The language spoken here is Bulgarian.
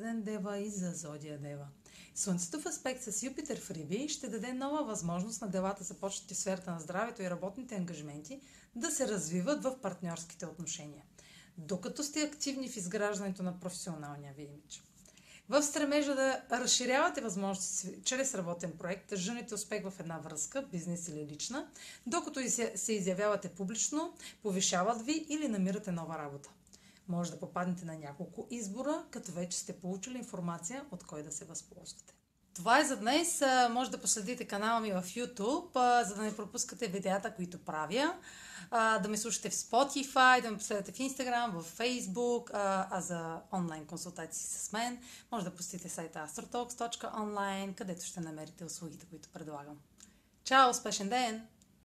Дева и за Зодия Дева. Слънцето в аспект с Юпитер в Риби ще даде нова възможност на делата, започнати в сферата на здравето и работните ангажименти, да се развиват в партньорските отношения, докато сте активни в изграждането на професионалния ви имидж. В стремежа да разширявате възможности чрез работен проект, жените успех в една връзка, бизнес или лична, докато се изявявате публично, повишават ви или намирате нова работа. Може да попаднете на няколко избора, като вече сте получили информация от кой да се възползвате. Това е за днес. Може да последите канала ми в YouTube, за да не пропускате видеята, които правя. Да ме слушате в Spotify, да ме последвате в Instagram, в Facebook, а за онлайн консултации с мен може да посетите сайта astrotalks.online, където ще намерите услугите, които предлагам. Чао! Успешен ден!